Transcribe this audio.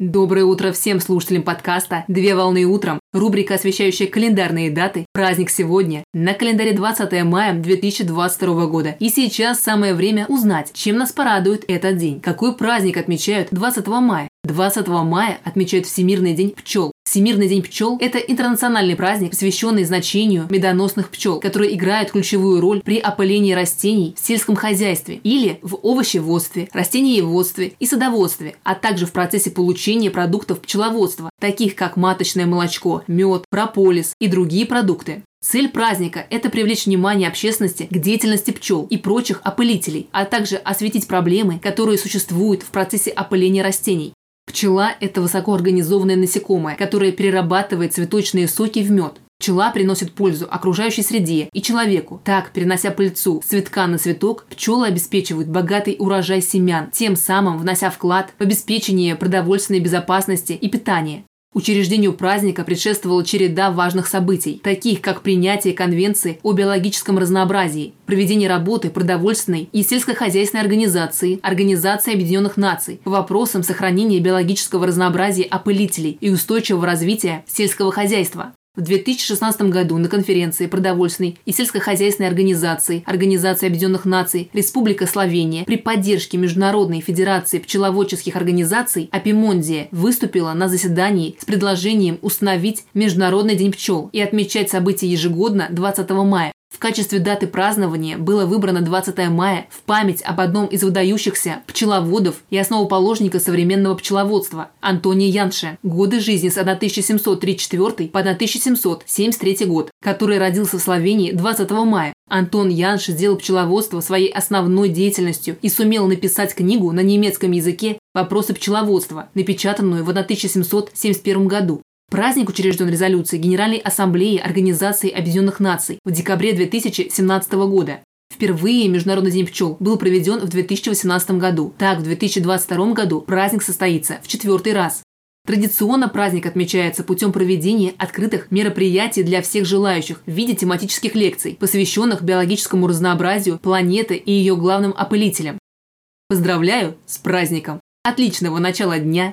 Доброе утро всем слушателям подкаста «Две волны утром». Рубрика, освещающая календарные даты. Праздник сегодня. На календаре 20 мая 2022 года. И сейчас самое время узнать, чем нас порадует этот день. Какой праздник отмечают 20 мая? 20 мая отмечают Всемирный день пчел. Всемирный день пчел – это интернациональный праздник, посвященный значению медоносных пчел, которые играют ключевую роль при опылении растений в сельском хозяйстве или в овощеводстве, растениеводстве и садоводстве, а также в процессе получения продуктов пчеловодства, таких как маточное молочко, мед, прополис и другие продукты. Цель праздника – это привлечь внимание общественности к деятельности пчел и прочих опылителей, а также осветить проблемы, которые существуют в процессе опыления растений. Пчела – это высокоорганизованное насекомое, которое перерабатывает цветочные соки в мед. Пчела приносит пользу окружающей среде и человеку. Так, перенося пыльцу с цветка на цветок, пчелы обеспечивают богатый урожай семян, тем самым внося вклад в обеспечение продовольственной безопасности и питания. Учреждению праздника предшествовала череда важных событий, таких как принятие Конвенции о биологическом разнообразии, проведение работы продовольственной и сельскохозяйственной организации, Организации Объединенных Наций по вопросам сохранения биологического разнообразия опылителей и устойчивого развития сельского хозяйства, в 2016 году на конференции продовольственной и сельскохозяйственной организации Организации Объединенных Наций Республика Словения при поддержке Международной Федерации пчеловодческих организаций Апимондия выступила на заседании с предложением установить Международный день пчел и отмечать событие ежегодно 20 мая. В качестве даты празднования было выбрано 20 мая в память об одном из выдающихся пчеловодов и основоположника современного пчеловодства Антония Янше, годы жизни с 1734 по 1773 год, который родился в Словении 20 мая. Антон Янш сделал пчеловодство своей основной деятельностью и сумел написать книгу на немецком языке «Вопросы пчеловодства», напечатанную в 1771 году. Праздник учрежден резолюцией Генеральной Ассамблеи Организации Объединенных Наций в декабре 2017 года. Впервые Международный день пчел был проведен в 2018 году. Так, в 2022 году праздник состоится в четвертый раз. Традиционно праздник отмечается путем проведения открытых мероприятий для всех желающих в виде тематических лекций, посвященных биологическому разнообразию планеты и ее главным опылителям. Поздравляю с праздником! Отличного начала дня